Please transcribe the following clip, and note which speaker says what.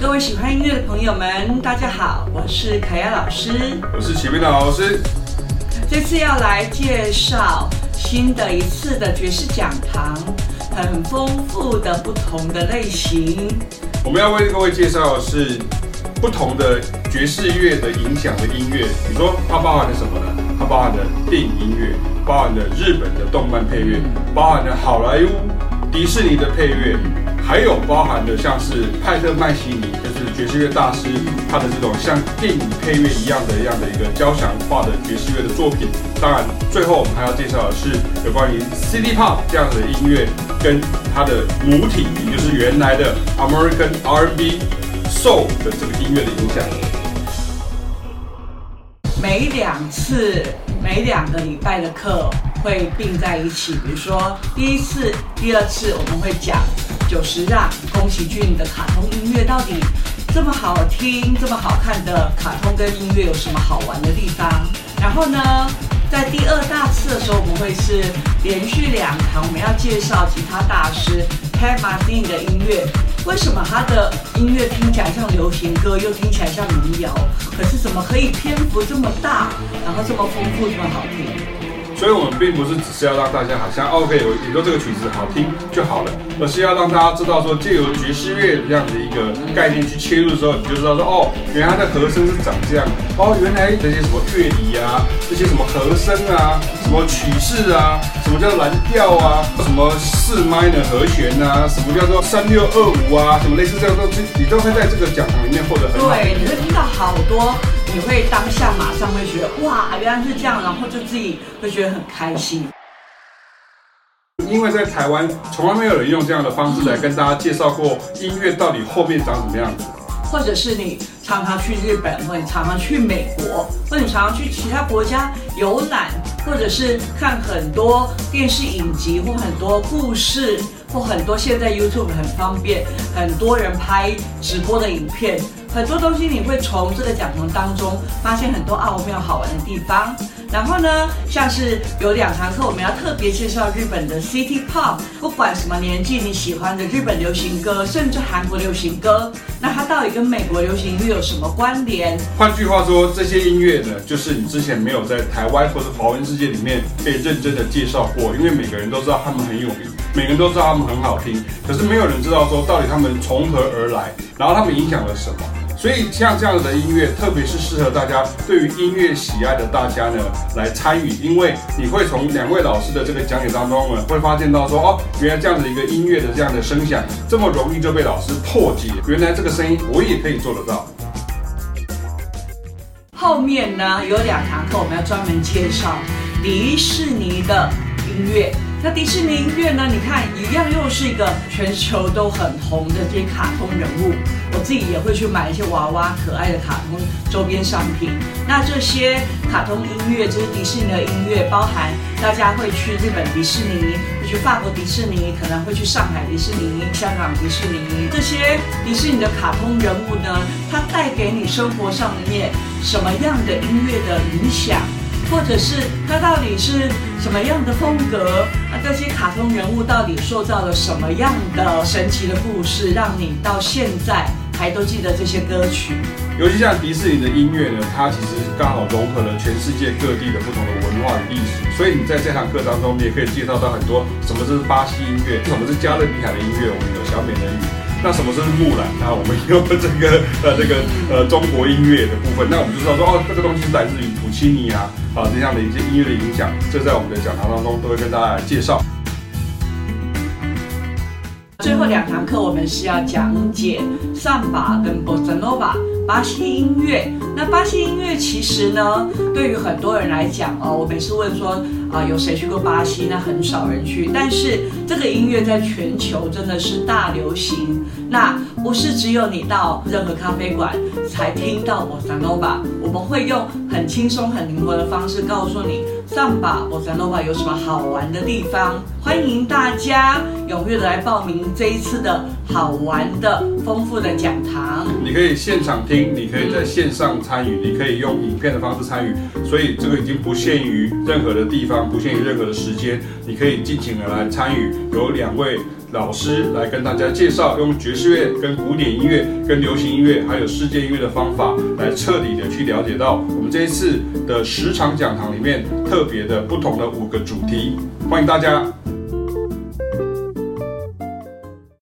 Speaker 1: 各位喜欢音乐的朋友们，大家好，我是凯亚老师，
Speaker 2: 我是启明的老师。
Speaker 1: 这次要来介绍新的一次的爵士讲堂，很丰富的不同的类型。
Speaker 2: 我们要为各位介绍的是不同的爵士乐的影响的音乐。你说它包含了什么呢？它包含了电影音乐，包含了日本的动漫配乐，包含了好莱坞、迪士尼的配乐，还有包含的像是派特麦西尼，就是爵士乐大师，他的这种像电影配乐一样的一样的一个交响化的爵士乐的作品。当然，最后我们还要介绍的是有关于 City Pop 这样的音乐跟它的母体，也就是原来的 American R&B Soul 的这个音乐的影响。
Speaker 1: 每两次、每两个礼拜的课会并在一起，比如说第一次、第二次我们会讲九十让、宫崎骏的卡通音乐到底这么好听、这么好看的卡通跟音乐有什么好玩的地方？然后呢，在第二大次的时候，我们会是连续两堂，我们要介绍吉他大师 Pat m a r t i n 的音乐。为什么他的音乐听起来像流行歌，又听起来像民谣？可是怎么可以篇幅这么大，然后这么丰富，这么好听？
Speaker 2: 所以，我们并不是只是要让大家好像 OK，有你说这个曲子好听就好了，而是要让大家知道说，借由爵士乐这样的一个概念去切入的时候，你就知道说，哦，原来它的和声是长这样，哦，原来这些什么乐理啊，这些什么和声啊，什么曲式啊，什么叫蓝调啊，什么四 minor 和弦啊，什么叫做三六二五啊，什么类似这样东西，你都会在这个讲堂里面获得很多。
Speaker 1: 对，你会听到好多。你会当下马上会觉得哇，原来是这样，然后就自己会觉得很开心。
Speaker 2: 因为在台湾从来没有人用这样的方式来跟大家介绍过音乐到底后面长什么样子，
Speaker 1: 或者是你常常去日本，或者你常常去美国，或者你常常去其他国家游览，或者是看很多电视影集或很多故事，或很多现在 YouTube 很方便，很多人拍直播的影片。很多东西你会从这个讲堂当中发现很多奥妙好玩的地方。然后呢，像是有两堂课，我们要特别介绍日本的 City Pop，不管什么年纪你喜欢的日本流行歌，甚至韩国流行歌，那它到底跟美国流行音乐有什么关联？
Speaker 2: 换句话说，这些音乐呢，就是你之前没有在台湾或者华文世界里面被认真的介绍过，因为每个人都知道他们很有名，每个人都知道他们很好听，可是没有人知道说到底他们从何而来，然后他们影响了什么。所以像这样的音乐，特别是适合大家对于音乐喜爱的大家呢来参与，因为你会从两位老师的这个讲解当中呢，会发现到说哦，原来这样的一个音乐的这样的声响这么容易就被老师破解，原来这个声音我也可以做得到。
Speaker 1: 后面呢有两堂课，我们要专门介绍迪士尼的音乐。那迪士尼音乐呢？你看，一样又是一个全球都很红的这些卡通人物。我自己也会去买一些娃娃可爱的卡通周边商品。那这些卡通音乐，这些迪士尼的音乐，包含大家会去日本迪士尼，会去法国迪士尼，可能会去上海迪士尼、香港迪士尼。这些迪士尼的卡通人物呢，它带给你生活上面什么样的音乐的影响？或者是它到底是什么样的风格？那这些卡通人物到底塑造了什么样的神奇的故事，让你到现在还都记得这些歌曲？
Speaker 2: 尤其像迪士尼的音乐呢，它其实刚好融合了全世界各地的不同的文化的艺术，所以你在这堂课当中，你也可以介绍到很多什么是巴西音乐，什么是加勒比海的音乐，我们有小美人鱼。那什么是木兰？那我们有这个呃这个呃中国音乐的部分，那我们就知道说哦，这个东西是来自于普契尼啊啊这样的一些音乐的影响，这在我们的讲堂当中都会跟大家来介绍。
Speaker 1: 最后两堂课我们是要讲解桑巴跟波萨诺瓦巴西音乐。那巴西音乐其实呢，对于很多人来讲哦，我每次问说。啊，有谁去过巴西？那很少人去。但是这个音乐在全球真的是大流行。那不是只有你到任何咖啡馆才听到我萨诺巴。我们会用很轻松、很灵活的方式告诉你，桑巴、波萨诺瓦有什么好玩的地方。欢迎大家踊跃的来报名这一次的好玩的、丰富的讲堂。
Speaker 2: 你可以现场听，你可以在线上参与，你可以用影片的方式参与。所以这个已经不限于任何的地方。不限于任何的时间，你可以尽情的来参与。有两位老师来跟大家介绍，用爵士乐、跟古典音乐、跟流行音乐，还有世界音乐的方法，来彻底的去了解到我们这一次的十场讲堂里面特别的不同的五个主题。欢迎大家。